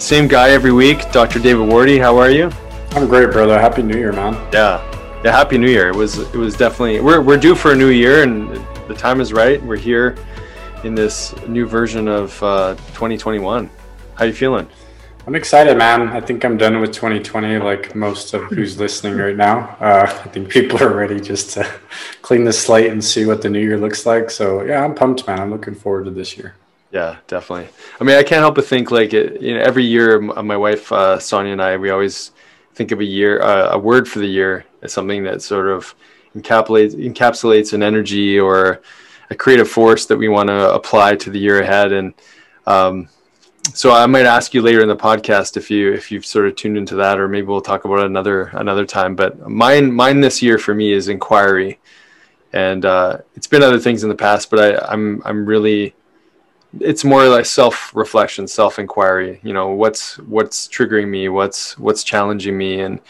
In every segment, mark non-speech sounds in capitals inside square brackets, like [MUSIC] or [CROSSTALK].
same guy every week, Dr. David Wardy. How are you? I'm great, brother. Happy New Year, man. Yeah, yeah. Happy New Year. It was it was definitely we're we're due for a new year, and the time is right. We're here in this new version of uh, 2021. How you feeling? I'm excited, man. I think I'm done with 2020, like most of who's listening right now. Uh, I think people are ready just to [LAUGHS] clean the slate and see what the new year looks like. So yeah, I'm pumped, man. I'm looking forward to this year. Yeah, definitely. I mean, I can't help but think like it, you know, every year, my wife uh, Sonia and I, we always think of a year, uh, a word for the year as something that sort of encapsulates encapsulates an energy or a creative force that we want to apply to the year ahead. And um, so, I might ask you later in the podcast if you if you've sort of tuned into that, or maybe we'll talk about it another another time. But mine mine this year for me is inquiry, and uh, it's been other things in the past, but I, I'm I'm really it's more like self reflection self inquiry you know what's what's triggering me what's what's challenging me and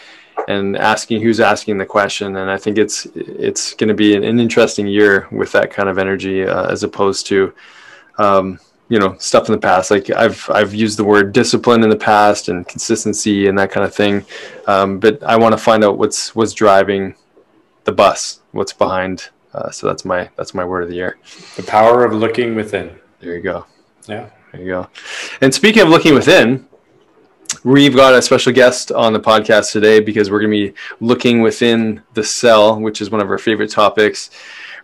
and asking who's asking the question. And i think it's it's going to be an, an, interesting year with that kind of energy uh, as opposed to um, you know stuff in the past. Like i've i've used the word discipline in the past and consistency and that kind of thing um, but i want to find out what's what's driving the bus what's behind uh, so that's my that's my word of the year. The power of looking within there you go. Yeah. There you go. And speaking of looking within, we've got a special guest on the podcast today because we're going to be looking within the cell, which is one of our favorite topics.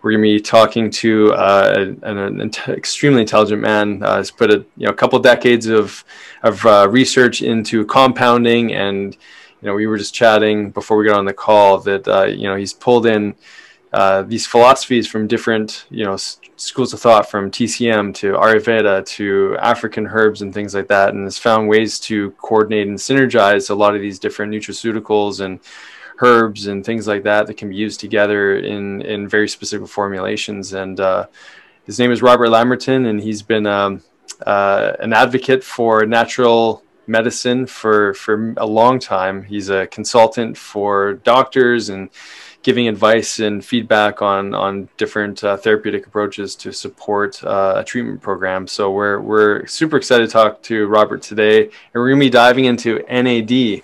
We're going to be talking to uh, an, an, extremely intelligent man. Uh, has put a you know a couple decades of of uh, research into compounding, and you know we were just chatting before we got on the call that uh, you know he's pulled in uh, these philosophies from different you know schools of thought from TCM to Ayurveda to African herbs and things like that, and has found ways to coordinate and synergize a lot of these different nutraceuticals and herbs and things like that that can be used together in in very specific formulations. And uh, his name is Robert Lamberton, and he's been um, uh, an advocate for natural medicine for for a long time. He's a consultant for doctors and giving advice and feedback on on different uh, therapeutic approaches to support uh, a treatment program. So we're we're super excited to talk to Robert today, and we're to be diving into NAD,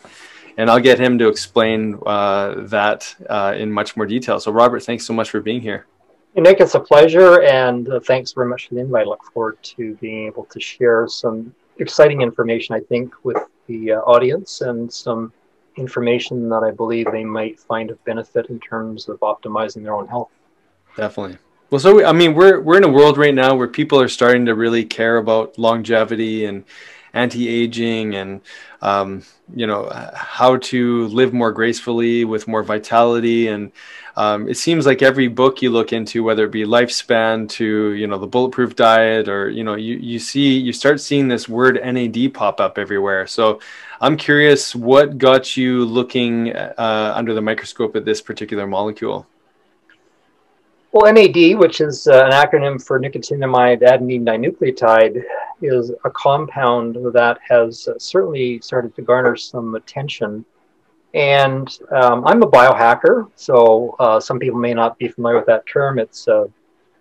and I'll get him to explain uh, that uh, in much more detail. So Robert, thanks so much for being here. Nick, it's a pleasure, and uh, thanks very much for the invite. I look forward to being able to share some exciting information, I think, with the uh, audience and some information that I believe they might find of benefit in terms of optimizing their own health. Definitely. Well, so I mean, we're we're in a world right now where people are starting to really care about longevity and anti-aging and um, you know how to live more gracefully with more vitality and um, it seems like every book you look into whether it be lifespan to you know the bulletproof diet or you know you, you see you start seeing this word nad pop up everywhere so i'm curious what got you looking uh, under the microscope at this particular molecule well, NAD, which is uh, an acronym for nicotinamide adenine dinucleotide, is a compound that has uh, certainly started to garner some attention. And um, I'm a biohacker, so uh, some people may not be familiar with that term. It's uh,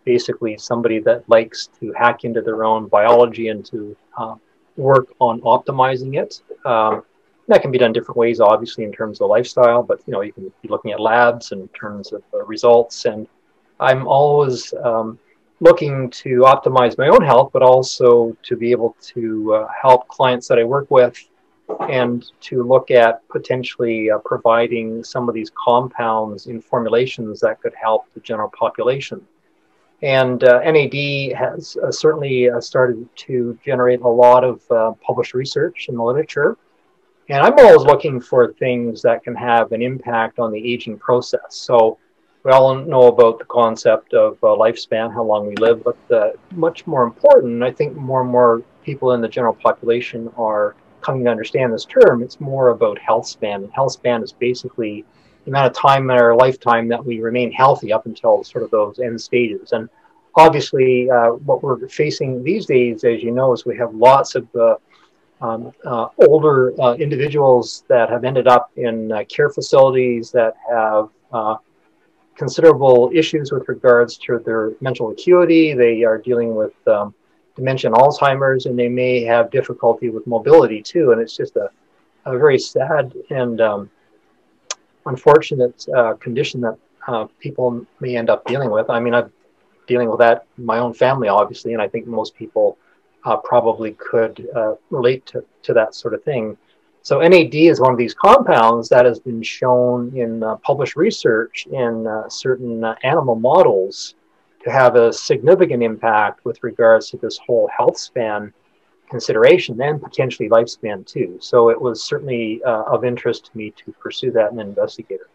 basically somebody that likes to hack into their own biology and to uh, work on optimizing it. Um, that can be done different ways, obviously, in terms of lifestyle, but you know, you can be looking at labs in terms of uh, results and I'm always um, looking to optimize my own health, but also to be able to uh, help clients that I work with and to look at potentially uh, providing some of these compounds in formulations that could help the general population. And uh, NAD has uh, certainly uh, started to generate a lot of uh, published research in the literature. And I'm always looking for things that can have an impact on the aging process. So we all know about the concept of uh, lifespan, how long we live, but uh, much more important, I think more and more people in the general population are coming to understand this term, it's more about health span. And health span is basically amount of time in our lifetime that we remain healthy up until sort of those end stages. And obviously, uh, what we're facing these days, as you know, is we have lots of uh, um, uh, older uh, individuals that have ended up in uh, care facilities that have uh, considerable issues with regards to their mental acuity. They are dealing with um, dementia Alzheimer's, and they may have difficulty with mobility too. And it's just a, a very sad and um, unfortunate uh, condition that uh, people may end up dealing with. I mean, I'm dealing with that in my own family, obviously, and I think most people uh, probably could uh, relate to, to that sort of thing. So NAD is one of these compounds that has been shown in uh, published research in uh, certain animal models to have a significant impact with regards to this whole health span consideration and potentially lifespan too. So it was certainly uh, of interest to me to pursue that and investigate it.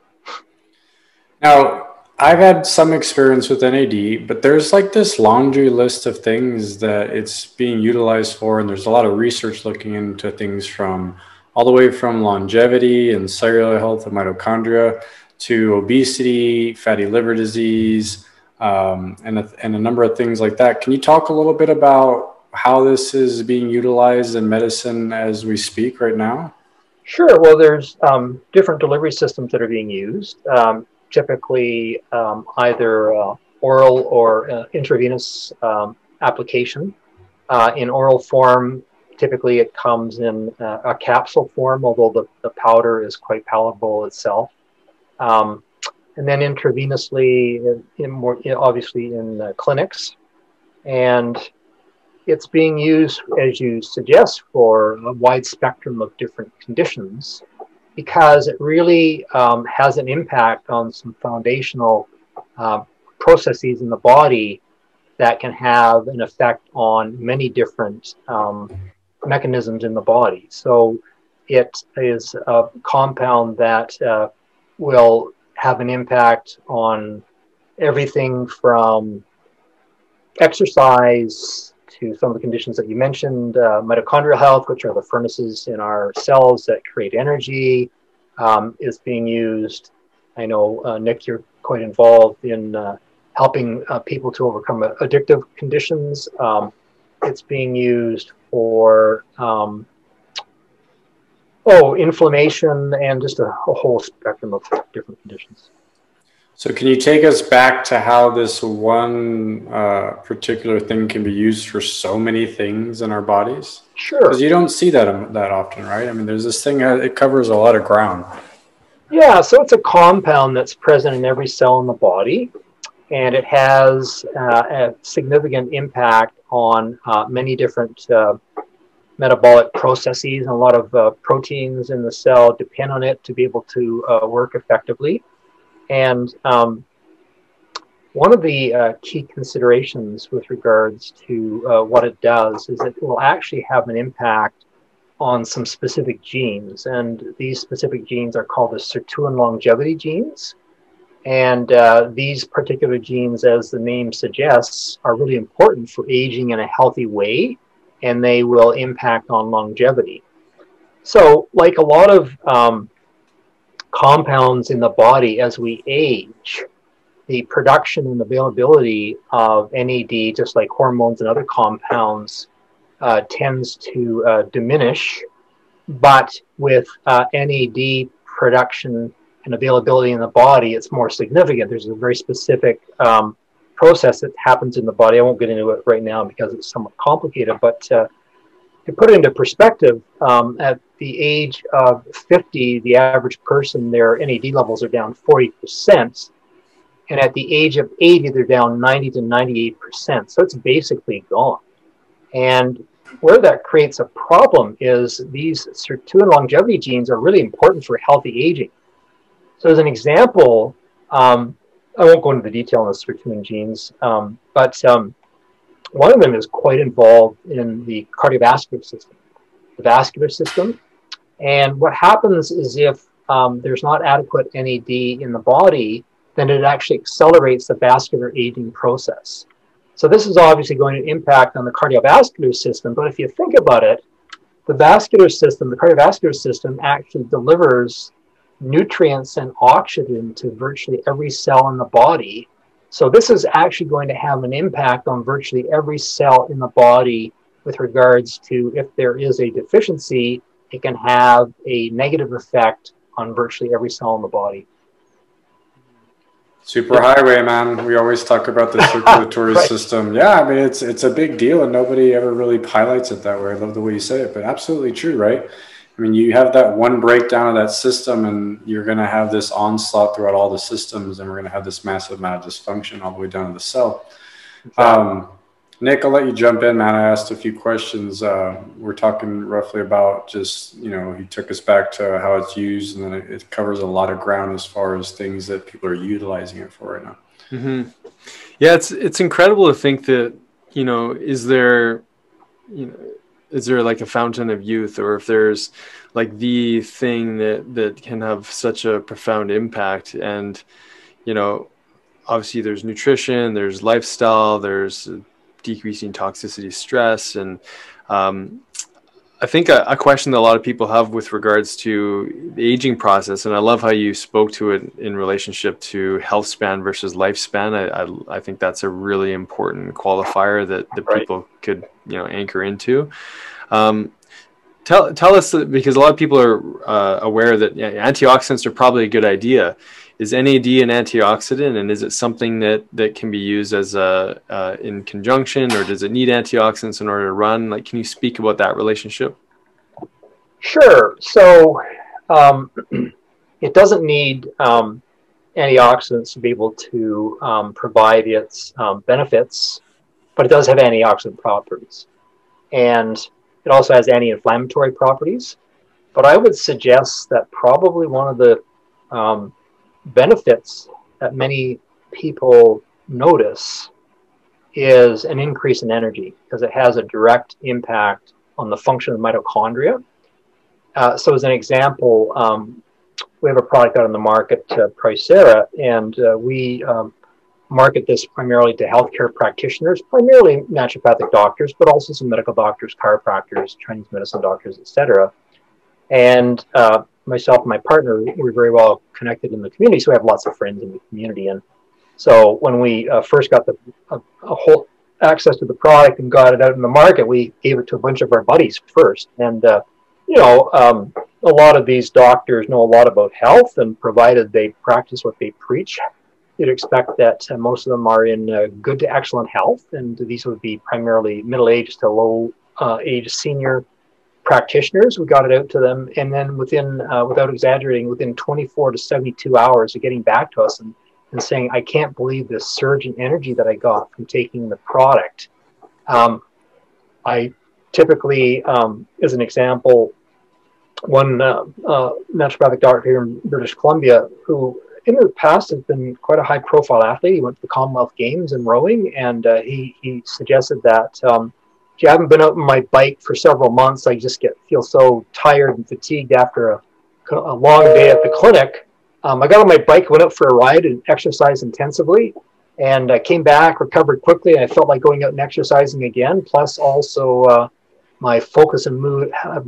Now, I've had some experience with NAD, but there's like this laundry list of things that it's being utilized for, and there's a lot of research looking into things from all the way from longevity and cellular health and mitochondria to obesity, fatty liver disease, um, and, a, and a number of things like that. Can you talk a little bit about how this is being utilized in medicine as we speak right now? Sure. Well, there's um, different delivery systems that are being used, um, typically um, either uh, oral or uh, intravenous um, application. Uh, in oral form, Typically, it comes in uh, a capsule form, although the, the powder is quite palatable itself. Um, and then intravenously, in, in more obviously in clinics, and it's being used, as you suggest, for a wide spectrum of different conditions because it really um, has an impact on some foundational uh, processes in the body that can have an effect on many different um, mechanisms in the body. So it is a compound that uh, will have an impact on everything from exercise to some of the conditions that you mentioned, uh, mitochondrial health, which are the furnaces in our cells that create energy, um, is being used. I know, uh, Nick, you're quite involved in uh, helping uh, people to overcome addictive conditions. Um, it's being used for um, oh inflammation and just a, a, whole spectrum of different conditions. So, can you take us back to how this one uh, particular thing can be used for so many things in our bodies? Sure. Because you don't see that um, that often, right? I mean, there's this thing; uh, it covers a lot of ground. Yeah, so it's a compound that's present in every cell in the body, and it has uh, a significant impact on uh, many different uh, metabolic processes and a lot of uh, proteins in the cell depend on it to be able to uh, work effectively. And um, one of the uh, key considerations with regards to uh, what it does is it will actually have an impact on some specific genes. And these specific genes are called the sirtuin longevity genes. And uh, these particular genes, as the name suggests, are really important for aging in a healthy way, and they will impact on longevity. So, like a lot of um, compounds in the body, as we age, the production and availability of NAD, just like hormones and other compounds, uh, tends to uh, diminish. But with uh, NAD production and availability in the body, it's more significant. There's a very specific um, process that happens in the body. I won't get into it right now because it's somewhat complicated, but uh, to put it into perspective, um, at the age of 50, the average person, their NAD levels are down 40%. And at the age of 80, they're down 90 to 98%. So it's basically gone. And where that creates a problem is these sirtuin longevity genes are really important for healthy aging. So as an example, um, I won't go into the detail on the sirtuin genes, um, but um, one of them is quite involved in the cardiovascular system, the vascular system. And what happens is if um, there's not adequate NAD in the body, then it actually accelerates the vascular aging process. So this is obviously going to impact on the cardiovascular system, but if you think about it, the vascular system, the cardiovascular system, actually delivers nutrients and oxygen to virtually every cell in the body. So this is actually going to have an impact on virtually every cell in the body with regards to if there is a deficiency, it can have a negative effect on virtually every cell in the body. Superhighway, man. We always talk about the [LAUGHS] circulatory right. system. Yeah, I mean it's it's a big deal, and nobody ever really highlights it that way. I love the way you say it, but absolutely true, right? I mean, you have that one breakdown of that system, and you're going to have this onslaught throughout all the systems, and we're going to have this massive amount of dysfunction all the way down to the cell. Um, Nick, I'll let you jump in, man. I asked a few questions. Uh, we're talking roughly about just, you know, he took us back to how it's used, and then it, it covers a lot of ground as far as things that people are utilizing it for right now. Mm-hmm. Yeah, it's it's incredible to think that, you know, is there, you know, is there like a fountain of youth, or if there's like the thing that that can have such a profound impact, and, you know, obviously there's nutrition, there's lifestyle, there's decreasing toxicity stress and um, I think a, a, question that a lot of people have with regards to the aging process, and I love how you spoke to it in relationship to health span versus lifespan. I, I, I think that's a really important qualifier that, that right. people could you know anchor into. Um, tell tell us because a lot of people are uh, aware that yeah, antioxidants are probably a good idea is NAD an antioxidant, and is it something that that can be used as a uh, in conjunction, or does it need antioxidants in order to run? Like, can you speak about that relationship? Sure. So, um, [CLEARS THROAT] it doesn't need um, antioxidants to be able to um, provide its um, benefits, but it does have antioxidant properties, and it also has anti-inflammatory properties. But I would suggest that probably one of the um, benefits that many people notice is an increase in energy because it has a direct impact on the function of mitochondria. Uh, so, as an example, um, we have a product out on the market, uh, Pricera, and uh, we um, market this primarily to healthcare practitioners, primarily naturopathic doctors, but also some medical doctors, chiropractors, Chinese medicine doctors, etc. And uh, myself and my partner, we're very well connected in the community, so we have lots of friends in the community. And so when we uh, first got the a, a, whole access to the product and got it out in the market, we gave it to a bunch of our buddies first. And uh, you know, um, a lot of these doctors know a lot about health, and provided they practice what they preach, you'd expect that uh, most of them are in uh, good to excellent health, and these would be primarily middle-aged to low-age uh, senior practitioners. We got it out to them, and then within, uh, without exaggerating, within 24 to 72 hours of getting back to us and, and saying, "I can't believe this surge in energy that I got from taking the product." Um, I typically, um, as an example, one uh, uh, naturopathic doctor here in British Columbia who in the past has been quite a high profile athlete. He went to the Commonwealth Games in rowing, and uh, he, he suggested that um, if I haven't been out on my bike for several months, I just get feel so tired and fatigued after a, a long day at the clinic. Um, I got on my bike, went out for a ride, and exercised intensively. And I came back, recovered quickly, and I felt like going out and exercising again. Plus, also uh, my focus and mood have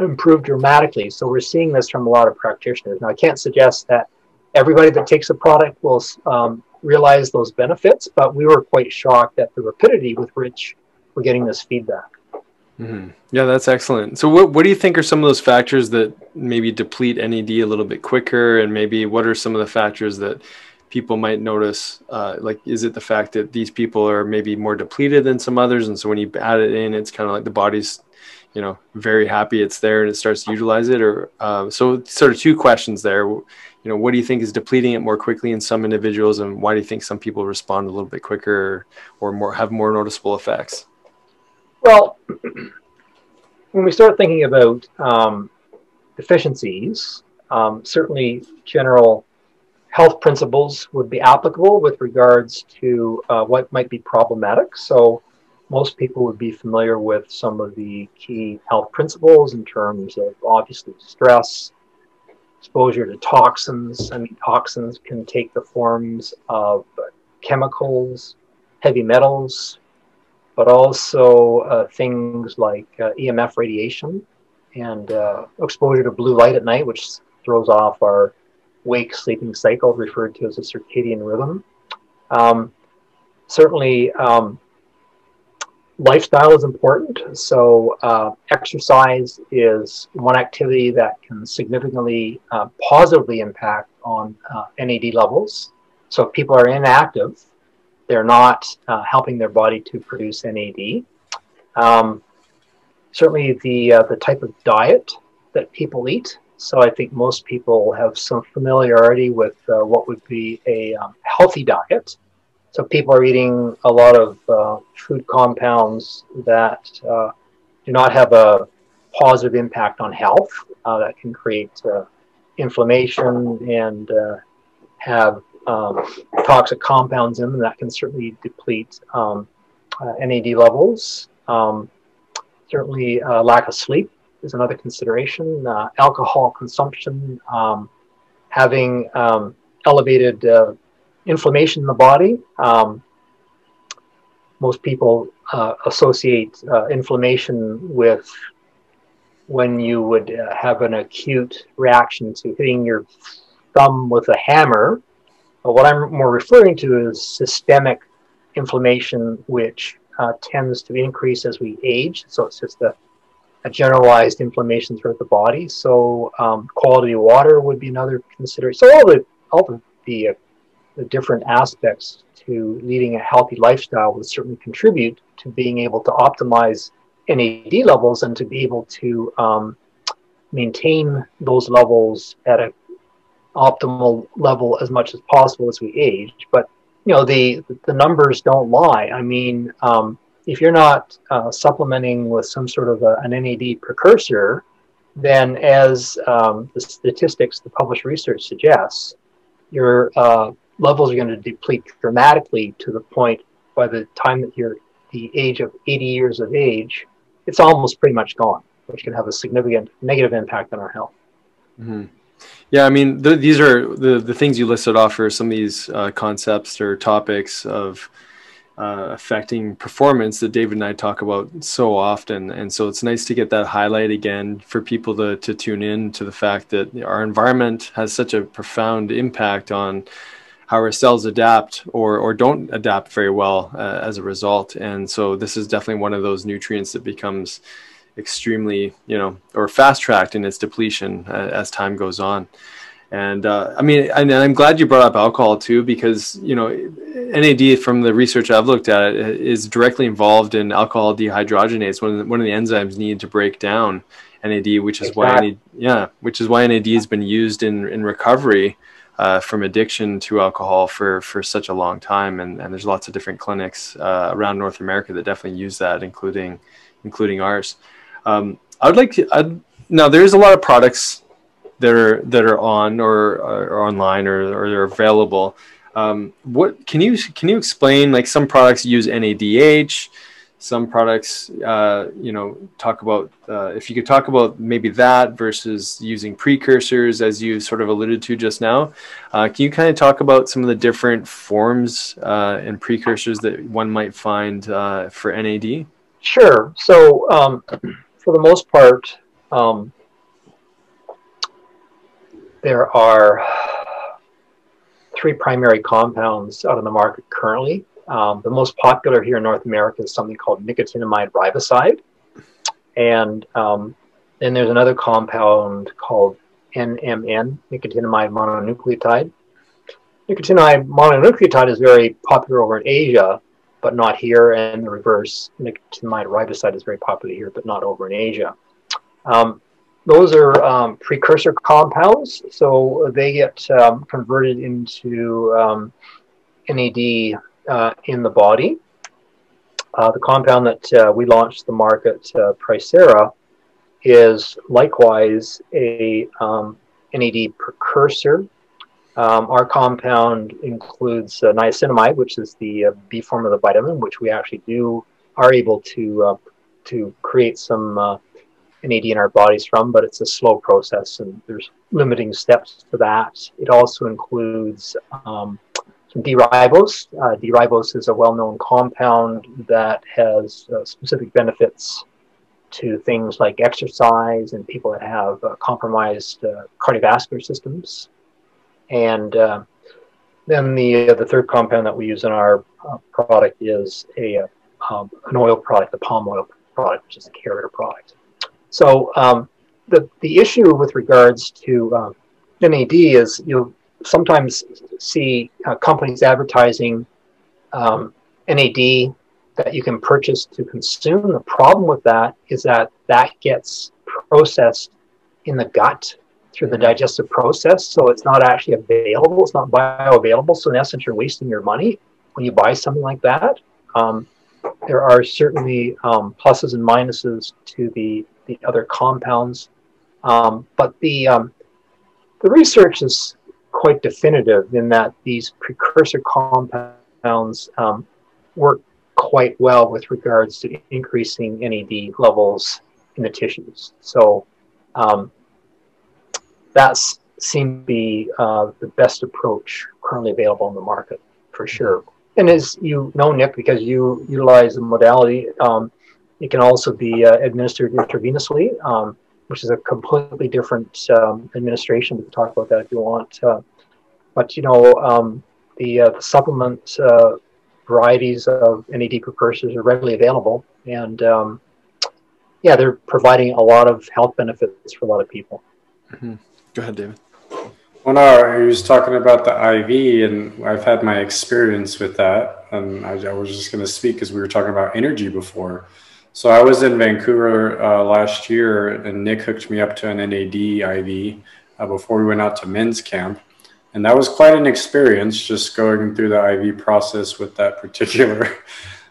improved dramatically. So we're seeing this from a lot of practitioners. Now, I can't suggest that everybody that takes a product will um, realize those benefits, but we were quite shocked at the rapidity with which we're getting this feedback. Mm-hmm. Yeah, that's excellent. So, what what do you think are some of those factors that maybe deplete NAD a little bit quicker, and maybe what are some of the factors that people might notice? Uh, like, is it the fact that these people are maybe more depleted than some others, and so when you add it in, it's kind of like the body's, you know, very happy it's there and it starts to utilize it, or uh, so sort of two questions there. You know, what do you think is depleting it more quickly in some individuals, and why do you think some people respond a little bit quicker or, or more have more noticeable effects? Well, when we start thinking about um, deficiencies, um, certainly general health principles would be applicable with regards to uh, what might be problematic. So, most people would be familiar with some of the key health principles in terms of obviously stress, exposure to toxins. I mean, toxins can take the forms of chemicals, heavy metals, but also uh, things like uh, EMF radiation, and uh, exposure to blue light at night, which throws off our wake sleeping cycle, referred to as a circadian rhythm. Um, certainly, um, lifestyle is important. So, uh, exercise is one activity that can significantly uh, positively impact on uh, NAD levels. So, if people are inactive, they're not uh, helping their body to produce NAD. Um, certainly, the uh, the type of diet that people eat. So, I think most people have some familiarity with uh, what would be a um, healthy diet. So, people are eating a lot of uh, food compounds that uh, do not have a positive impact on health. Uh, that can create inflammation and have um, toxic compounds in them that can certainly deplete um, uh, NAD levels. Um, certainly, uh, lack of sleep is another consideration. Uh, alcohol consumption, um, having um, elevated uh, inflammation in the body. Um, most people uh, associate uh, inflammation with when you would have an acute reaction to hitting your thumb with a hammer but what I'm more referring to is systemic inflammation, which uh, tends to increase as we age. So it's just a, a generalized inflammation throughout the body. So um, quality of water would be another consideration. So all the all the the, uh, the different aspects to leading a healthy lifestyle would certainly contribute to being able to optimize NAD levels and to be able to um, maintain those levels at a optimal level as much as possible as we age. But you know the the numbers don't lie. I mean, um, if you're not uh, supplementing with some sort of a, an NAD precursor, then as um, the statistics, the published research suggests, your uh, levels are going to deplete dramatically to the point by the time that you're the age of 80 years of age, it's almost pretty much gone, which can have a significant negative impact on our health. Mm-hmm. Yeah, I mean, the, these are the, the things you listed off are some of these uh, concepts or topics of uh, affecting performance that David and I talk about so often. And so it's nice to get that highlight again for people to, to tune in to the fact that our environment has such a profound impact on how our cells adapt or, or don't adapt very well uh, as a result. And so this is definitely one of those nutrients that becomes extremely, you know, or fast tracked in its depletion uh, as time goes on. And uh, I mean, and I'm glad you brought up alcohol too, because you know, NAD from the research I've looked at is directly involved in alcohol dehydrogenase, one of the, one of the enzymes needed to break down NAD, which is exactly. why NAD, yeah, which is why NAD has been used in in recovery uh, from addiction to alcohol for for such a long time. And, and there's lots of different clinics uh, around North America that definitely use that, including including ours. Um, I would like to. I'd, now, there's a lot of products that are that are on or, or online or, or they're available. Um, what can you can you explain? Like some products use NADH, some products, uh, you know, talk about uh, if you could talk about maybe that versus using precursors, as you sort of alluded to just now. Uh, can you kind of talk about some of the different forms uh, and precursors that one might find uh, for NAD? Sure. So. Um, for the most part, um, there are three primary compounds out on the market currently. Um, the most popular here in North America is something called nicotinamide riboside. And um, then there's another compound called NMN, nicotinamide mononucleotide. Nicotinamide mononucleotide is very popular over in Asia, but not here, and the reverse. Nicotinamide riboside is very popular here, but not over in Asia. Um, those are um, precursor compounds, so they get um, converted into um, NAD uh, in the body. Uh, the compound that uh, we launched the market, uh, Pricera, is likewise a um, NAD precursor um, our compound includes uh, niacinamide, which is the uh, B form of the vitamin, which we actually do are able to uh, to create some uh, NAD in our bodies from, but it's a slow process and there's limiting steps to that. It also includes um, some D-ribose. Uh, D-ribose is a well-known compound that has uh, specific benefits to things like exercise and people that have compromised cardiovascular systems. And uh, then the uh, the third compound that we use in our uh, product is a uh, um, an oil product, the palm oil product, which is a carrier product. So um, the the issue with regards to NAD is you sometimes see companies advertising um, NAD that you can purchase to consume. The problem with that is that that gets processed in the gut through the digestive process. So it's not actually available. It's not bioavailable. So in essence, you're wasting your money when you buy something like that. Um, there are certainly um, pluses and minuses to the, the other compounds. Um, but the, um, the research is quite definitive in that these precursor compounds um, work quite well with regards to increasing NAD levels in the tissues. So um, that seems to be uh, the best approach currently available in the market for sure. And as you know, Nick, because you utilize the modality, um, it can also be uh, administered intravenously, um, which is a completely different um, administration. We can talk about that if you want. Uh, but you know, um, the, uh, the supplement uh, varieties of NAD precursors are readily available, and um, yeah, they're providing a lot of health benefits for a lot of people. Mm-hmm. Go ahead, David. Well, no, he was talking about the IV, and I've had my experience with that. And I, I was just going to speak because we were talking about energy before. So I was in Vancouver uh, last year, and Nick hooked me up to an NAD IV uh, before we went out to men's camp and that was quite an experience just going through the IV process with that [LAUGHS] particular.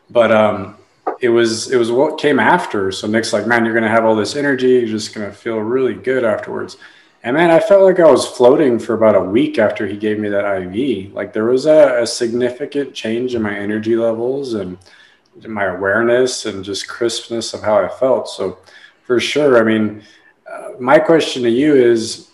but um, it was it was what came after. So Nick's like, man, you're gonna have all this energy. You're just gonna feel really good afterwards. And man, I felt like I was floating for about a week after he gave me that IV. Like there was a, a significant change in my energy levels and my awareness and just crispness of how I felt. So for sure, I mean, uh, my question to you is,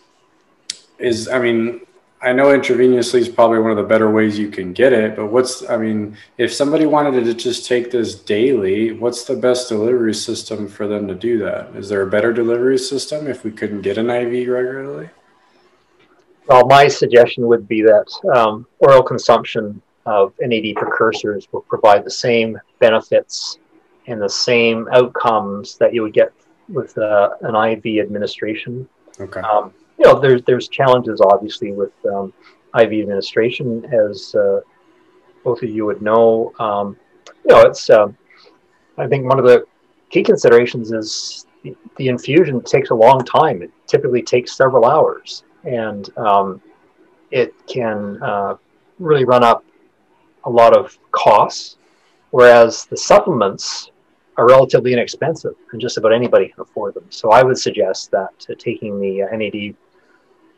is I mean, I know intravenously is probably one of the better ways you can get it, but what's, I mean, if somebody wanted to just take this daily, what's the best delivery system for them to do that? Is there a better delivery system if we couldn't get an IV regularly? Well, my suggestion would be that um, oral consumption of NAD precursors will provide the same benefits and the same outcomes that you would get with uh, an IV administration. Okay. Um, you know, there's there's challenges obviously with um, IV administration, as uh, both of you would know. Um, you know, it's um, I think one of the key considerations is the, the, infusion takes a long time. It typically takes several hours, and um, it can uh, really run up a lot of costs. Whereas the supplements are relatively inexpensive and just about anybody can afford them. So I would suggest that uh, taking the uh, NAD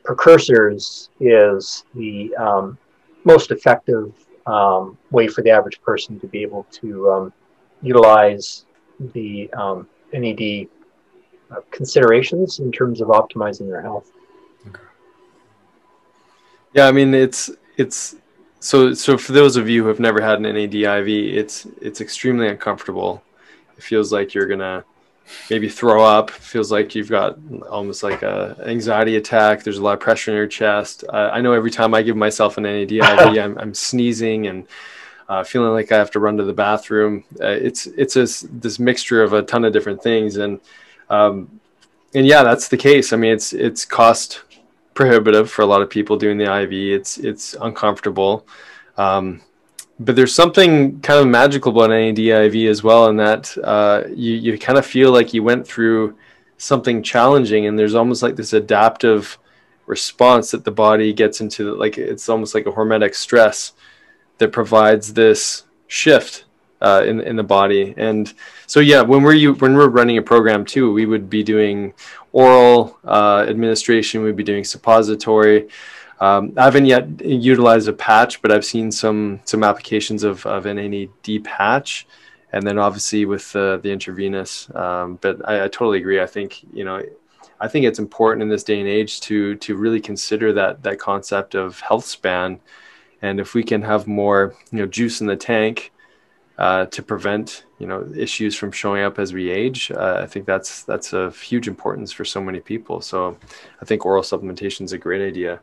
precursors is the um, most effective um, way for the average person to be able to um, utilize the um, NAD uh, considerations in terms of optimizing their health. Okay. Yeah, I mean it's it's so so for those of you who have never had an NAD IV, it's it's extremely uncomfortable. It feels like you're gonna maybe throw up. Feels like you've got almost like a anxiety attack. There's a lot of pressure in your chest. Uh, i know every time i give myself an nad iv [LAUGHS] I'm, I'm sneezing and uh, feeling like i have to run to the bathroom. Uh, it's it's a, this mixture of a ton of different things. And um, and yeah that's the case. I mean it's it's cost prohibitive for a lot of people doing the iv it's it's uncomfortable. Um, but there's something kind of magical about NADIV as well, in that uh, you you kind of feel like you went through something challenging, and there's almost like this adaptive response that the body gets into. Like it's almost like a hormetic stress that provides this shift uh, in in the body. And so yeah, when we're you when we're running a program too, we would be doing oral uh, administration, we'd be doing suppository. Um, I haven't yet utilized a patch, but I've seen some some applications of, of an NAD patch, and then obviously with the the intravenous. Um, but I, I, totally agree. I think you know, I think it's important in this day and age to to really consider that that concept of health span, and if we can have more you know juice in the tank. uh, to prevent you know issues from showing up as we age. Uh, I think that's that's of huge importance for so many people. So I think oral supplementation is a great idea.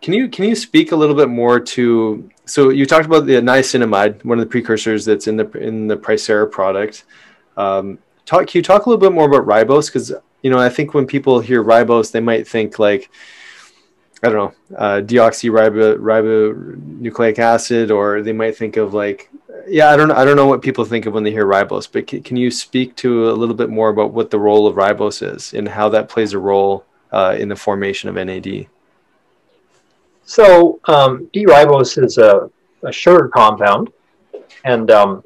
Can you can you speak a little bit more to so you talked about the niacinamide, one of the precursors that's in the in the Pricera product. Um, talk can you talk a little bit more about ribose because you know I think when people hear ribose they might think like I don't know uh, deoxyribonucleic acid or they might think of like yeah I don't I don't know what people think of when they hear ribose but can, can you speak to a little bit more about what the role of ribose is and how that plays a role uh, in the formation of NAD? So um, D-ribose is a, a, sugar compound, and um,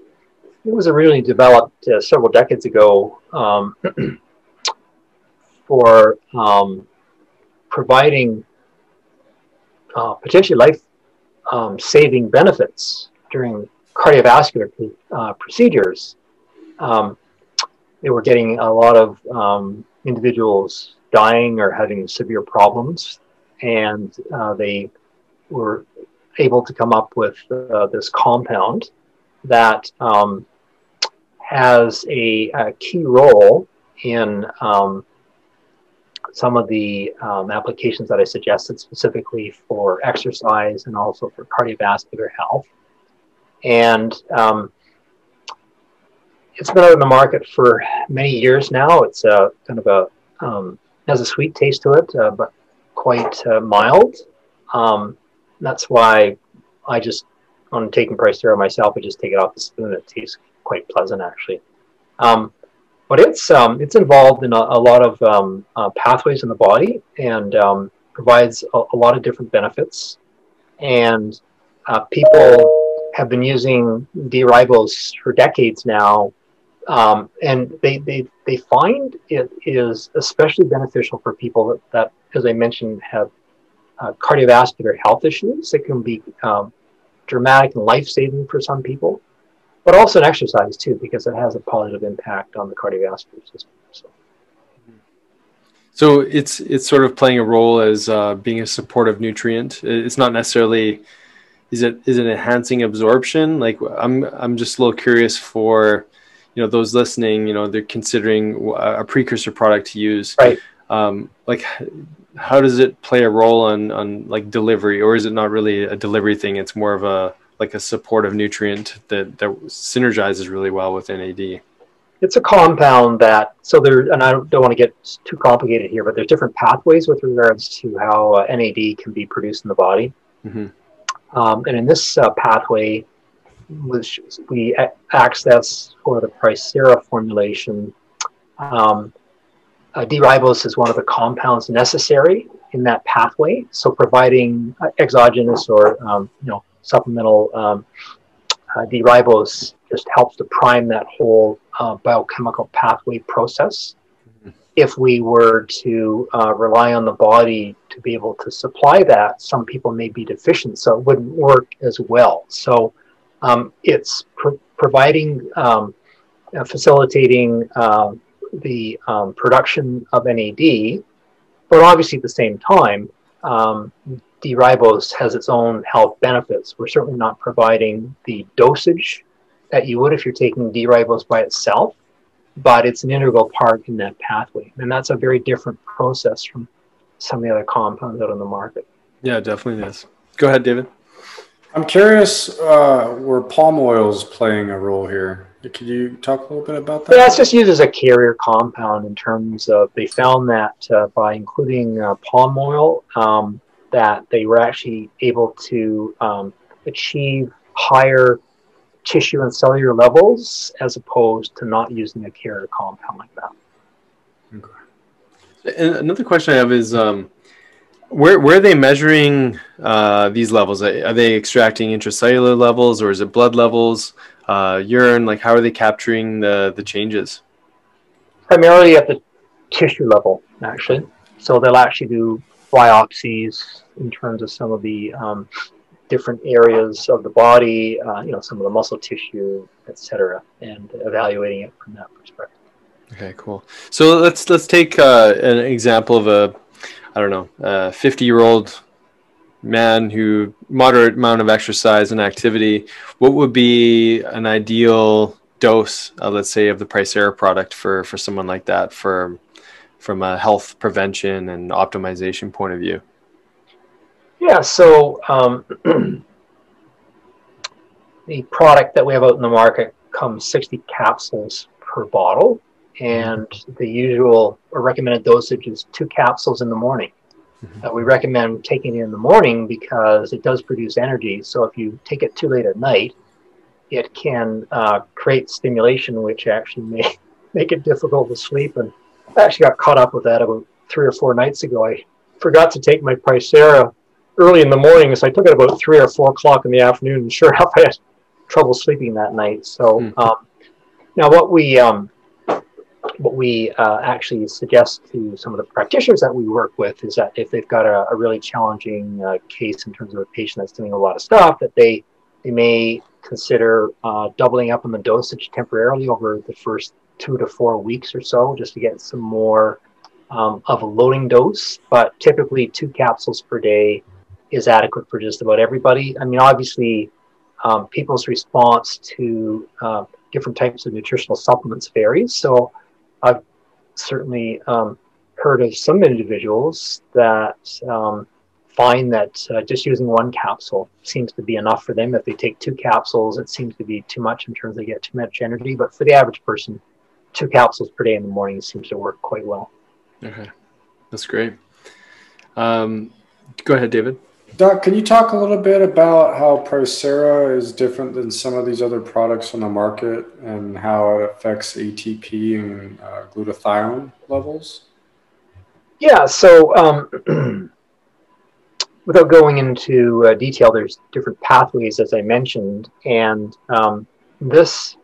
it was originally developed uh, several decades ago um, [CLEARS THROAT] for um, providing uh, potentially life-saving um, benefits during cardiovascular uh, procedures. Um, they were getting a lot of individuals dying or having severe problems and uh, they were able to come up with uh, this compound that um, has a, a, key role in um, some of the um, applications that I suggested specifically for exercise and also for cardiovascular health. And um, it's been out in the market for many years now. It's a kind of a um, has a sweet taste to it, uh, but quite uh, mild. Um, that's why I just, on taking Pricera myself, I just take it off the spoon. It tastes quite pleasant, actually. Um, but it's um, it's involved in a, a lot of um, uh, pathways in the body and um, provides a, a, lot of different benefits. And uh, people have been using D-ribose for decades now um, and they, they, they find it is especially beneficial for people that, that as I mentioned, have uh, cardiovascular health issues. It can be um, dramatic and life saving for some people, but also in exercise too, because it has a positive impact on the cardiovascular system. So. So it's it's sort of playing a role as uh, being a supportive nutrient. It's not necessarily is it is it enhancing absorption? Like I'm I'm just a little curious for you know those listening you know they're considering a precursor product to use. Right. Um, like how does it play a role on on like delivery? Or is it not really a delivery thing? It's more of a like a supportive nutrient that that synergizes really well with NAD it's a compound that so there and I don't, don't want to get too complicated here but there's different pathways with regards to how uh, NAD can be produced in the body. Mm-hmm. um, and in this uh, pathway which we access for the Pricera formulation. Um, uh, D-ribose is one of the compounds necessary in that pathway. So providing uh, exogenous or um, you know supplemental um, uh, D-ribose just helps to prime that whole uh, biochemical pathway process. Mm-hmm. If we were to uh, rely on the body to be able to supply that, some people may be deficient, so it wouldn't work as well. So um, it's pr- providing, um, uh, facilitating uh, the um, production of NAD, but obviously at the same time, um, D-ribose has its own health benefits. We're certainly not providing the dosage that you would if you're taking D-ribose by itself, but it's an integral part in that pathway. And that's a very different process from some of the other compounds out on the market. Yeah, definitely is. Go ahead, David. I'm curious uh, where palm oil is playing a role here. Could you talk a little bit about that? Yeah, it's just used as a carrier compound in terms of they found that uh, by including uh, palm oil, um, that they were actually able to um, achieve higher tissue and cellular levels as opposed to not using a carrier compound like that. Okay. And another question I have is. Um, where where are they measuring uh, these levels? Are they extracting intracellular levels, or is it blood levels, uh, urine? Like, how are they capturing the the changes? Primarily at the tissue level, actually. So they'll actually do biopsies in terms of some of the um, different areas of the body, uh, you know, some of the muscle tissue, etc., and evaluating it from that perspective. Okay, cool. So let's let's take uh, an example of a I don't know, a 50 year old man who moderate amount of exercise and activity, what would be an ideal dose, let's say, of the Pricera product for for someone like that, for from a health prevention and optimization point of view? Yeah, so um, [CLEARS THROAT] the product that we have out in the market comes 60 capsules per bottle, and the usual or recommended dosage is two capsules in the morning. Mm-hmm. Uh, we recommend taking it in the morning because it does produce energy. So if you take it too late at night, it can uh, create stimulation, which actually may [LAUGHS] make it difficult to sleep. And I actually got caught up with that about three or four nights ago. I forgot to take my Pricera early in the morning, so I took it about three or four o'clock in the afternoon. And sure [LAUGHS] enough, I had trouble sleeping that night. So mm. um, now, what we um, what we uh, actually suggest to some of the practitioners that we work with is that if they've got a, a really challenging uh, case in terms of a patient that's doing a lot of stuff, that they they may consider uh, doubling up on the dosage temporarily over the first two to four weeks or so, just to get some more um, of a loading dose. But typically, two capsules per day is adequate for just about everybody. I mean, obviously, um, people's response to uh, different types of nutritional supplements varies. So, I've certainly um, heard of some individuals that um, find that uh, just using one capsule seems to be enough for them. If they take two capsules, it seems to be too much in terms of they get too much energy. But for the average person, two capsules per day in the morning seems to work quite well. Okay, that's great. Um, go ahead, David. Doc, can you talk a little bit about how Pricera is different than some of these other products on the market and how it affects ATP and uh, glutathione levels? Yeah, so um, [CLEARS THROAT] without going into uh, detail, there's different pathways, as I mentioned, and um, this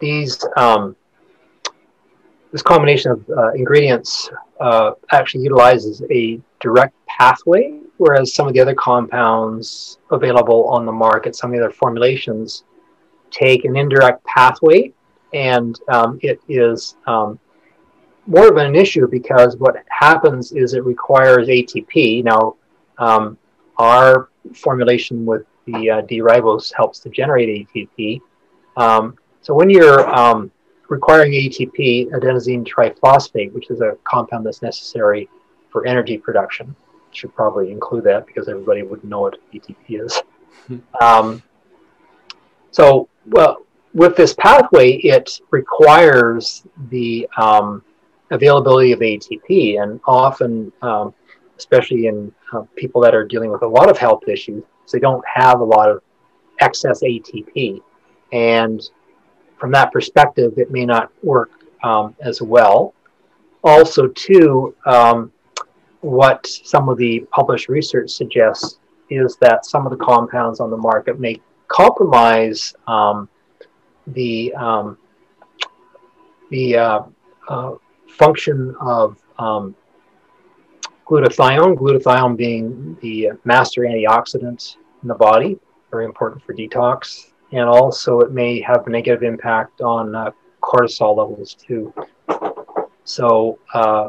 these um, this combination of uh, ingredients uh, actually utilizes a direct pathway, whereas some of the other compounds available on the market, some of the other formulations, take an indirect pathway, and um, it is um, more of an issue because what happens is it requires ATP. Now, um, our formulation with the uh, D-ribose helps to generate ATP. Um, so when you're um, requiring ATP, adenosine triphosphate, which is a compound that's necessary for energy production. Should probably include that because everybody would know what ATP is. um, so, well, with this pathway, it requires the um, availability of ATP, and often, um, especially in uh, people that are dealing with a lot of health issues, they don't have a lot of excess ATP. And from that perspective, it may not work um, as well. Also, too, um, what some of the published research suggests is that some of the compounds on the market may compromise um, the um, the uh, uh, function of um, glutathione. Glutathione being the master antioxidant in the body, very important for detox and also it may have a negative impact on uh, cortisol levels too. So uh,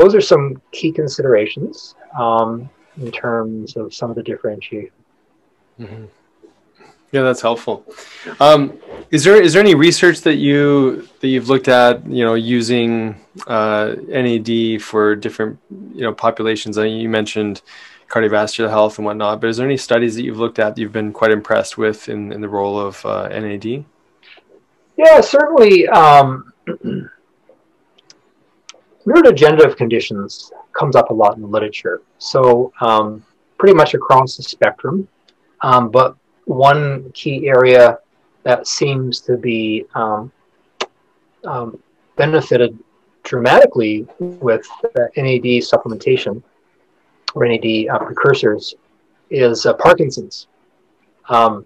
those are some key considerations um, in terms of some of the differentiation. Mm-hmm. Yeah, that's helpful. Um, is there is there any research that you that you've looked at, you know, using uh, NAD for different you know populations? I mean, you mentioned cardiovascular health and whatnot. But is there any studies that you've looked at that you've been quite impressed with in, in the role of uh, NAD? Yeah, certainly. Um, [CLEARS THROAT] neurodegenerative conditions comes up a lot in the literature. So um, pretty much across the spectrum. Um, but one key area that seems to be um, um benefited dramatically with NAD supplementation or NAD uh, precursors is uh, Parkinson's. Um,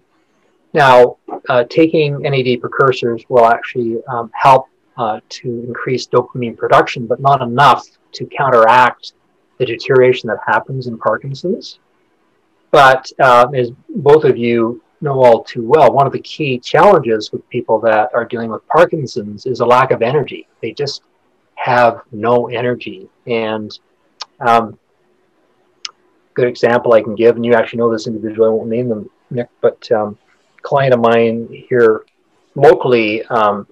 now, uh, taking NAD precursors will actually um, help uh, to increase dopamine production, but not enough to counteract the deterioration that happens in Parkinson's. But uh, as both of you know all too well, one of the key challenges with people that are dealing with Parkinson's is a lack of energy. They just have no energy. And um, good example I can give, and you actually know this individual. I won't name them, Nick, but um, client of mine here locally um,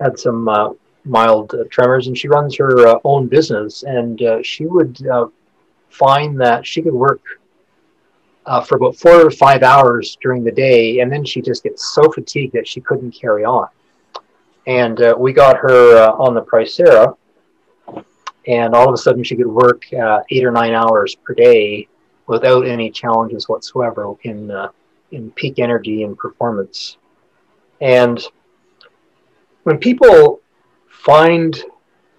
had some uh, mild uh, tremors, and she runs her uh, own business. And uh, she would uh, find that she could work uh, for about four or five hours during the day, and then she just gets so fatigued that she couldn't carry on. And we got her on the Pricera, and all of a sudden she could work eight or nine hours per day without any challenges whatsoever in in peak energy and performance. And when people find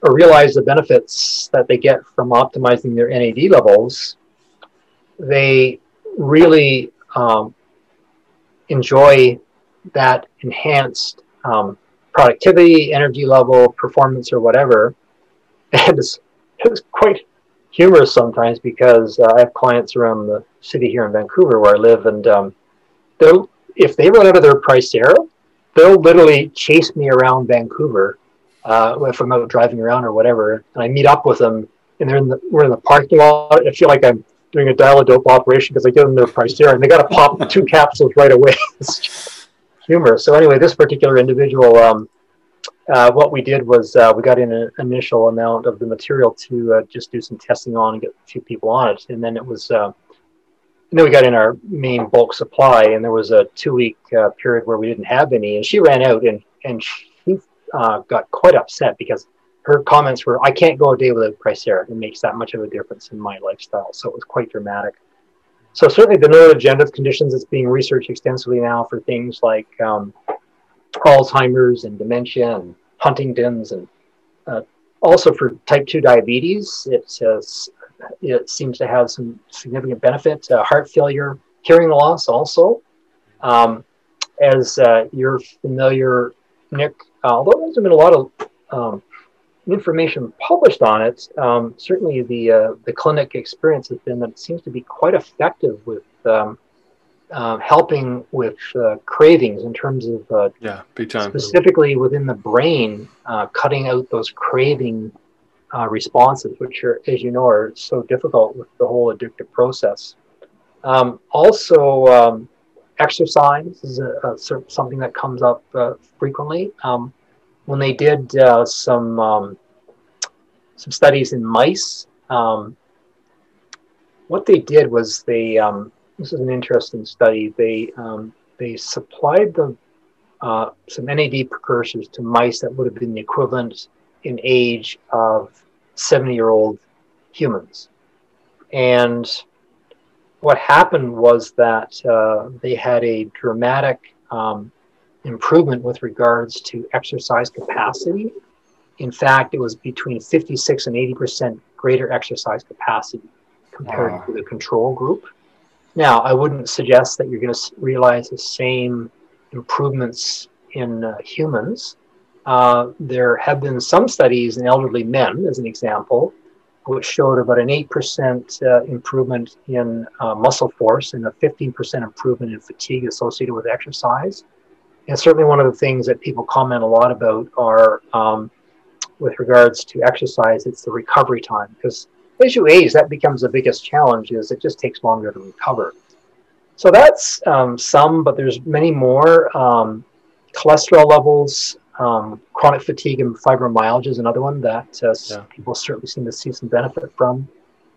or realize the benefits that they get from optimizing their NAD levels, they really um, enjoy that enhanced um, productivity, energy level, performance, or whatever. [LAUGHS] And it's, it's quite humorous sometimes because uh, I have clients around the city here in Vancouver where I live, and um, if they run out of their Pricera, they'll literally chase me around Vancouver uh, if I'm out driving around or whatever, and I meet up with them, and they're in the we're in the parking lot. I feel like I'm doing a dial a dope operation because I give them their Pricera, and they got to pop [LAUGHS] two capsules right away. [LAUGHS] it's humorous. So anyway, this particular individual, um, uh, what we did was uh, we got in an initial amount of the material to uh, just do some testing on and get a few people on it, and then it was uh, and then we got in our main bulk supply, and there was a two week uh, period where we didn't have any, and she ran out, and and she uh, got quite upset because her comments were, "I can't go a day without Pricera. It makes that much of a difference in my lifestyle." So it was quite dramatic. So certainly the neurodegenerative conditions that's being researched extensively now for things like um, Alzheimer's and dementia and Huntington's and uh, also for type 2 diabetes. It's uh, it seems to have some significant benefit. Uh, heart failure, hearing loss, also. Um, as uh, you're familiar, Nick, uh, although there's been a lot of um, information published on it, um, certainly the uh, the clinic experience has been that it seems to be quite effective with um, uh, helping with uh, cravings in terms of yeah, big time. specifically within the brain, cutting out those craving uh, responses, which are, as you know, are so difficult with the whole addictive process. Um, also, um, exercise is a, a, something that comes up uh, frequently. Um, when they did uh, some um, some studies in mice, um, what they did was they um, this is an interesting study. They they supplied the uh, some NAD precursors to mice that would have been the equivalent in age of 70 year old humans. And what happened was that uh, they had a dramatic um, improvement with regards to exercise capacity. In fact, it was between 56 and 80% greater exercise capacity compared wow. to the control group. Now, I wouldn't suggest that you're going to realize the same improvements in uh, humans, uh, there have been some studies in elderly men, as an example, which showed about an 8% uh, improvement in uh, muscle force and a 15% improvement in fatigue associated with exercise. And certainly, one of the things that people comment a lot about are um, with regards to exercise, it's the recovery time. Because as you age, that becomes the biggest challenge is it just takes longer to recover. So that's um, some, but there's many more. Um, cholesterol levels, um, chronic fatigue and fibromyalgia is another one that uh, yeah. people certainly seem to see some benefit from.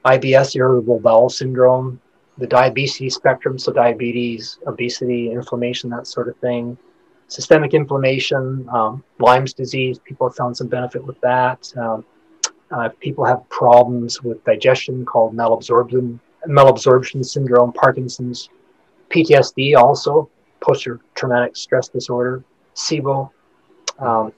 IBS, irritable bowel syndrome, the diabetes spectrum, so diabetes, obesity, inflammation, that sort of thing. Systemic inflammation, um, Lyme's disease, people have found some benefit with that. Um, uh, people have problems with digestion called malabsorption, malabsorption syndrome, Parkinson's, PTSD also, post traumatic stress disorder, SIBO, um,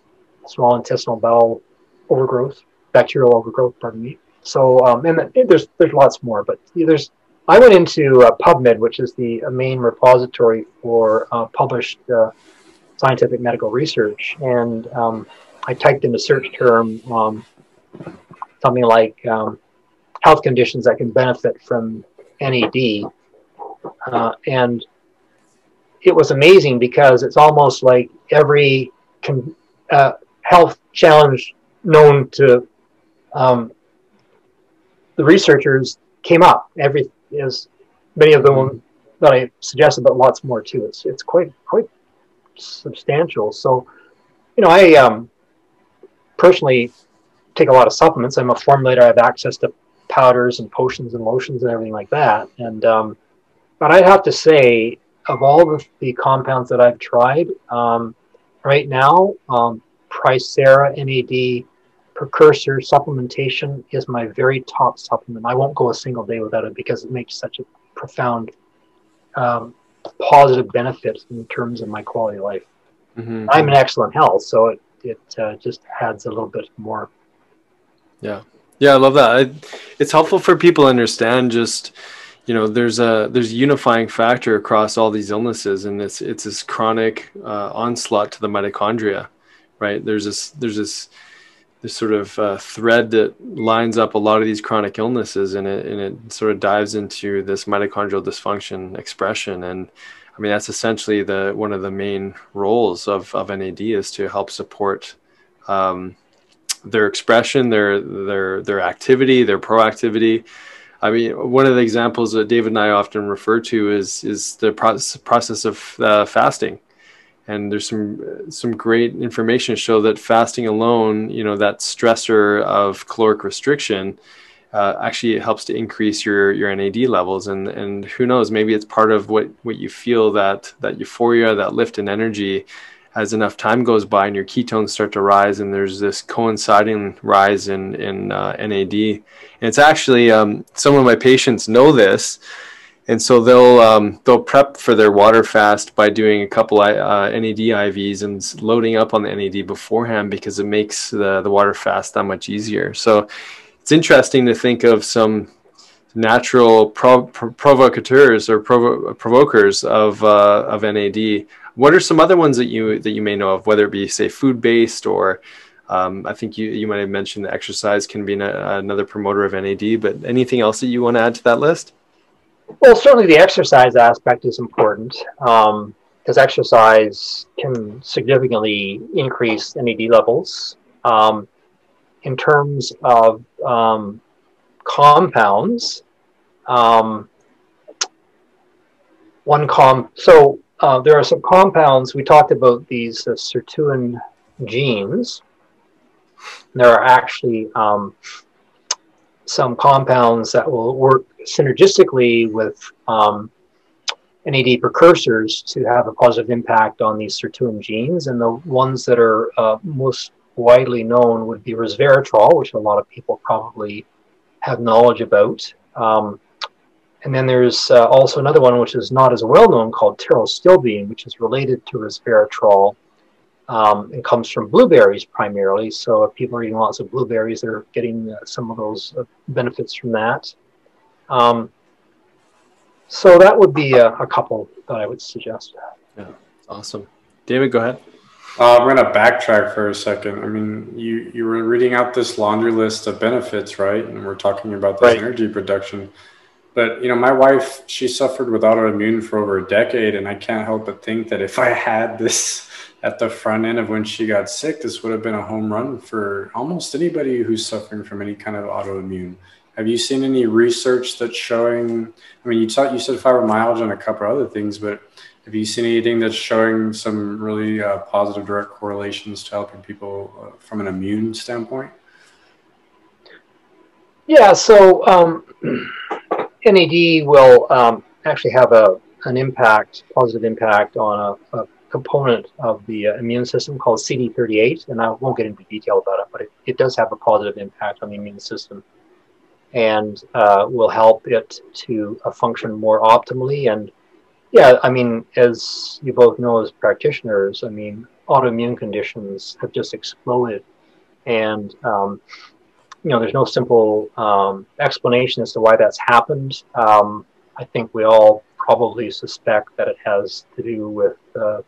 small intestinal bowel overgrowth, bacterial overgrowth, pardon me. So, um, and there's there's lots more, but there's I went into uh, PubMed, which is the uh, main repository for uh, published uh, scientific medical research, and um, I typed in a search term um, something like um, health conditions that can benefit from NAD, uh, and it was amazing because it's almost like every uh, health challenge known to um, the researchers came up. Every is many of them that I suggested, but lots more too. It's it's quite quite substantial. So, you know, I um, personally take a lot of supplements. I'm a formulator. I have access to powders and potions and lotions and everything like that. And um, but I'd have to say, of all the, the compounds that I've tried, um, right now, um, Pricera NAD precursor supplementation is my very top supplement. I won't go a single day without it because it makes such a profound um, positive benefit in terms of my quality of life. Mm-hmm. I'm in excellent health, so it it uh, just adds a little bit more. Yeah, yeah, I love that. I, it's helpful for people to understand just you know there's a there's a unifying factor across all these illnesses and it's it's this chronic uh, onslaught to the mitochondria right? There's this there's this this sort of uh, thread that lines up a lot of these chronic illnesses and it and it sort of dives into this mitochondrial dysfunction expression. And I mean that's essentially the one of the main roles of of NAD is to help support um, their expression, their their their activity, their proactivity, I mean, one of the examples that David and I often refer to is is the process process of uh, fasting, and there's some some great information to show that fasting alone, you know, that stressor of caloric restriction, uh, actually helps to increase your your NAD levels, and and who knows, maybe it's part of what what you feel that that euphoria, that lift in energy as enough time goes by and your ketones start to rise and there's this coinciding rise in, in uh, NAD. And it's actually, um, some of my patients know this. And so they'll, um, they'll prep for their water fast by doing a couple uh, NAD IVs and loading up on the NAD beforehand because it makes the, the water fast that much easier. So it's interesting to think of some natural pro- provocateurs or provo- provokers of, uh, of NAD what are some other ones that you that you may know of, whether it be say food based or um, I think you you might have mentioned that exercise can be an, another promoter of NAD, but anything else that you want to add to that list? Well, certainly the exercise aspect is important because um, exercise can significantly increase NAD levels. Um, in terms of um, compounds, um, one com so uh, there are some compounds. We talked about these uh, sirtuin genes. There are actually um, some compounds that will work synergistically with um, NAD precursors to have a positive impact on these sirtuin genes. And the ones that are uh, most widely known would be resveratrol, which a lot of people probably have knowledge about. Um, and then there's uh, also another one which is not as well known called pterostilbene, which is related to resveratrol um, and comes from blueberries primarily. So if people are eating lots of blueberries, they're getting uh, some of those uh, benefits from that. Um, so that would be a, a, couple that I would suggest. Yeah, awesome. David, go ahead. Uh, I'm going to backtrack for a second. I mean, you, you were reading out this laundry list of benefits, right? And we're talking about this right. energy production. But you know, my wife, she suffered with autoimmune for over a decade, and I can't help but think that if I had this at the front end of when she got sick, this would have been a home run for almost anybody who's suffering from any kind of autoimmune. Have you seen any research that's showing? I mean, you talked, you said fibromyalgia and a couple other things, but have you seen anything that's showing some really uh, positive direct correlations to helping people uh, from an immune standpoint? Yeah. So. Um, [CLEARS THROAT] NAD will um, actually have a an impact, positive impact on a, a component of the uh, immune system called CD38, and I won't get into detail about it, but it, it does have a positive impact on the immune system and uh, will help it to uh, function more optimally. And yeah, I mean, as you both know as practitioners, I mean, autoimmune conditions have just exploded. And um, you know, there's no simple um, explanation as to why that's happened. Um, I think we all probably suspect that it has to do with uh,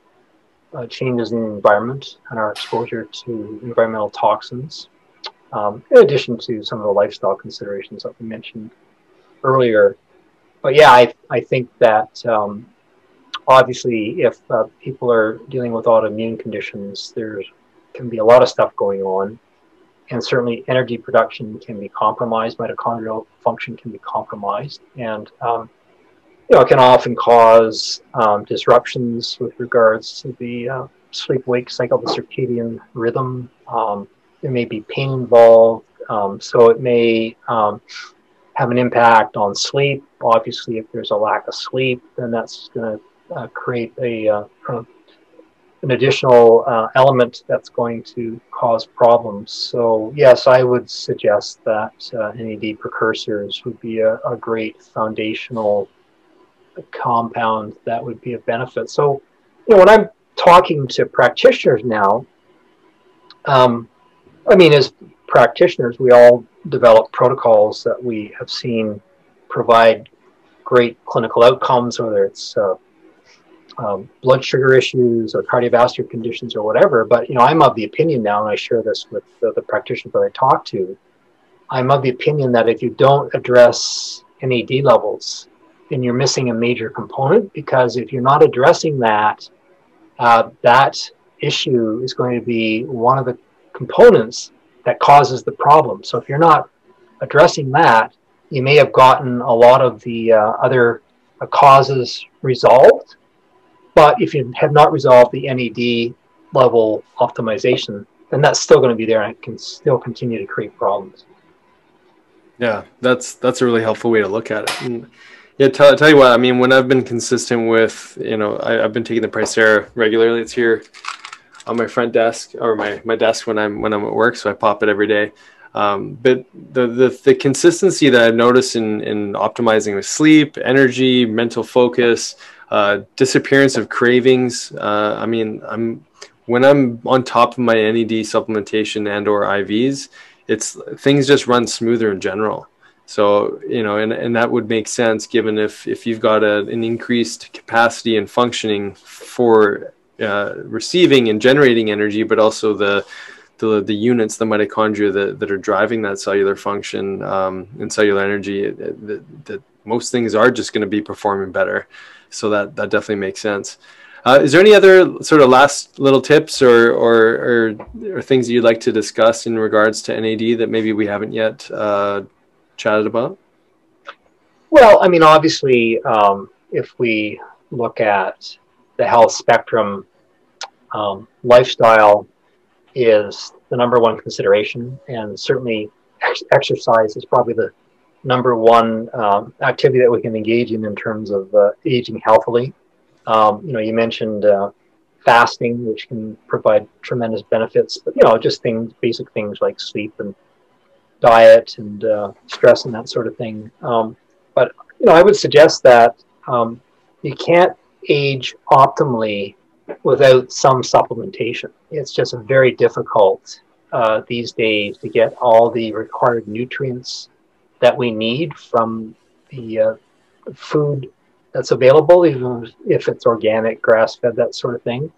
uh, changes in the environment and our exposure to environmental toxins, um, in addition to some of the lifestyle considerations that we mentioned earlier. But yeah, I, I think that um, obviously if uh, people are dealing with autoimmune conditions, there can be a lot of stuff going on and certainly energy production can be compromised, mitochondrial function can be compromised, and um, you know, it can often cause um, disruptions with regards to the uh, sleep-wake cycle, the circadian rhythm. Um, there may be pain involved, um, so it may um, have an impact on sleep. Obviously, if there's a lack of sleep, then that's going to uh, create a uh, an additional uh, element that's going to cause problems. So yes, I would suggest that uh, NAD precursors would be a, a, great foundational compound that would be a benefit. So you know, when I'm talking to practitioners now, um, I mean, as practitioners, we all develop protocols that we have seen provide great clinical outcomes, whether it's uh, um, blood sugar issues or cardiovascular conditions or whatever. But you know, I'm of the opinion now, and I share this with the, the practitioners that I talk to. I'm of the opinion that if you don't address NAD levels, then you're missing a major component because if you're not addressing that, uh, that issue is going to be one of the components that causes the problem. So if you're not addressing that, you may have gotten a lot of the uh, other uh, causes resolved, but if you have not resolved the NAD level optimization, then that's still going to be there and it can still continue to create problems. Yeah, that's that's a really helpful way to look at it. And yeah, tell, tell you what, I mean, when I've been consistent with, you know, I, have been taking the Pricera regularly. It's here on my front desk or my, my desk when I'm when I'm at work, so I pop it every day. Um, but the, the the consistency that I've noticed in in optimizing with sleep, energy, mental focus, uh, disappearance of cravings. Uh, I mean, I'm when I'm on top of my NAD supplementation and or IVs, it's things just run smoother in general. So you know, and, and that would make sense given if if you've got a, an increased capacity and functioning for uh, receiving and generating energy, but also the the, the units, the mitochondria that, that are driving that cellular function um, and cellular energy, that, that most things are just going to be performing better so that that definitely makes sense. Uh, is there any other sort of last little tips or, or, or or things that you'd like to discuss in regards to NAD that maybe we haven't yet uh, chatted about? Well, I mean, obviously, um, if we look at the health spectrum, um, lifestyle is the number one consideration, and certainly ex- exercise is probably the number one um, activity that we can engage in in terms of uh, aging healthily. Um, you know, you mentioned uh, fasting, which can provide tremendous benefits, but you know, just things, basic things like sleep and diet and uh, stress and that sort of thing. Um, but you know, I would suggest that um, you can't age optimally without some supplementation. It's just very difficult uh, these days to get all the required nutrients that we need from the uh, food that's available, even if it's organic, grass fed, that sort of thing.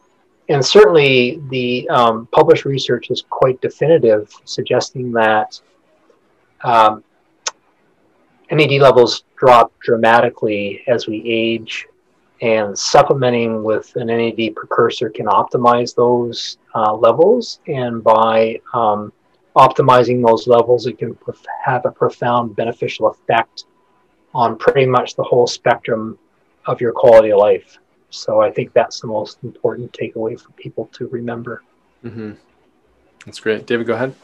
And certainly, the um, published research is quite definitive, suggesting that um, NAD levels drop dramatically as we age, and supplementing with an NAD precursor can optimize those uh, levels. And by um, optimizing those levels, it can have a profound beneficial effect on pretty much the whole spectrum of your quality of life. So I think that's the most important takeaway for people to remember. Mm-hmm. That's great. David, go ahead.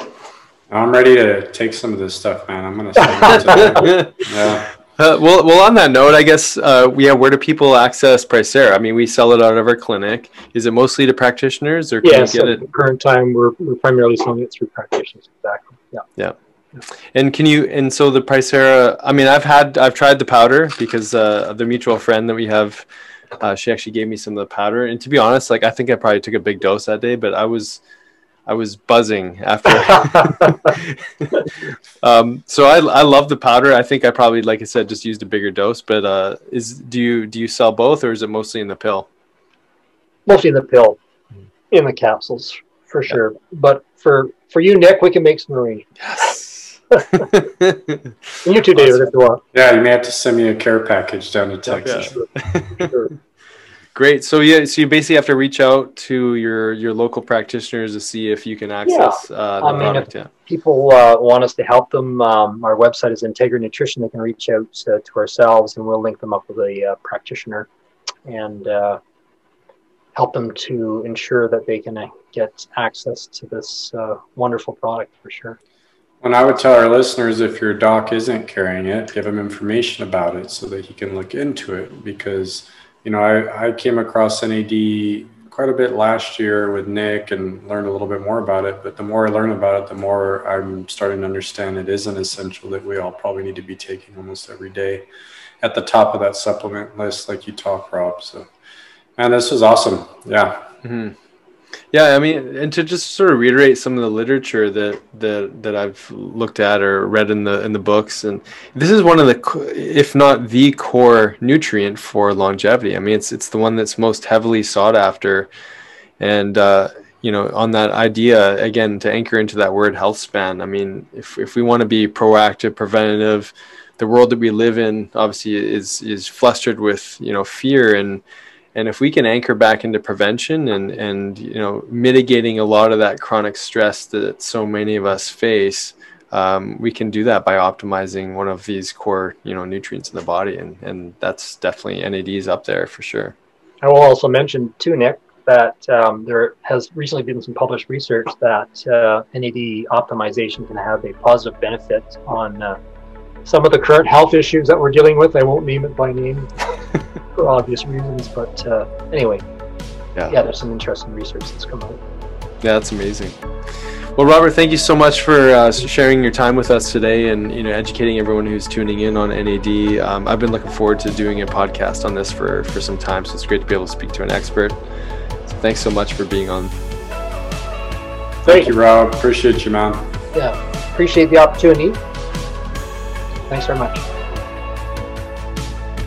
I'm ready to take some of this stuff, man. I'm gonna. [LAUGHS] yeah. Uh, well, well. On that note, I guess, uh, yeah. Where do people access Pricera? I mean, we sell it out of our clinic. Is it mostly to practitioners, or can yeah, you get so it? At the current time, we're, we're primarily selling it through practitioners. Exactly. Yeah. Yeah. And can you? And so the Pricera. I mean, I've had, I've tried the powder because uh, the mutual friend that we have, uh, she actually gave me some of the powder. And to be honest, like I think I probably took a big dose that day, but I was I was buzzing after. [LAUGHS] [LAUGHS] um, so I, I love the powder. I think I probably, like I said, just used a bigger dose. But uh, is do you do you sell both, or is it mostly in the pill? Mostly in the pill, in the capsules for yeah. sure. But for for you, Nick, we can make some marine. Yes. [LAUGHS] you too, David, if you want. Yeah, you may have to send me a care package down to Texas. Yeah, sure. Sure. Great. So yeah, so you basically have to reach out to your your local practitioners to see if you can access yeah. uh, the I mean, product. yeah. People uh, want us to help them. Um, our website is Integra Nutrition. They can reach out to, to ourselves, and we'll link them up with a uh, practitioner and uh, help them to ensure that they can uh, get access to this uh, wonderful product for sure. And I would tell our listeners if your doc isn't carrying it, give him information about it so that he can look into it because you know, I, I came across NAD quite a bit last year with Nick and learned a little bit more about it. But the more I learn about it, the more I'm starting to understand it is an essential that we all probably need to be taking almost every day at the top of that supplement list, like you talk, Rob. So, man, this was awesome. Yeah. Mm-hmm. Yeah, I mean, and to just sort of reiterate some of the literature that that that I've looked at or read in the in the books, and this is one of the, if not the core nutrient for longevity. I mean, it's it's the one that's most heavily sought after, and uh, you know, on that idea again to anchor into that word health span. I mean, if if we want to be proactive, preventative, the world that we live in obviously is is flustered with you know fear and and if we can anchor back into prevention and and you know mitigating a lot of that chronic stress that so many of us face um, we can do that by optimizing one of these core you know nutrients in the body. And and that's definitely NADs up there for sure. I will also mention too Nick that um, there has recently been some published research that uh, NAD optimization can have a positive benefit on uh, some of the current health issues that we're dealing with. I won't name it by name [LAUGHS] for obvious reasons, but uh, anyway, yeah. yeah, there's some interesting research that's come out. Yeah, that's amazing. Well, Robert, thank you so much for uh, sharing your time with us today and you know educating everyone who's tuning in on NAD. Um, I've been looking forward to doing a podcast on this for for some time, so it's great to be able to speak to an expert. So thanks so much for being on. Thank you, Rob. Appreciate you, man. Yeah, appreciate the opportunity. Thanks very much.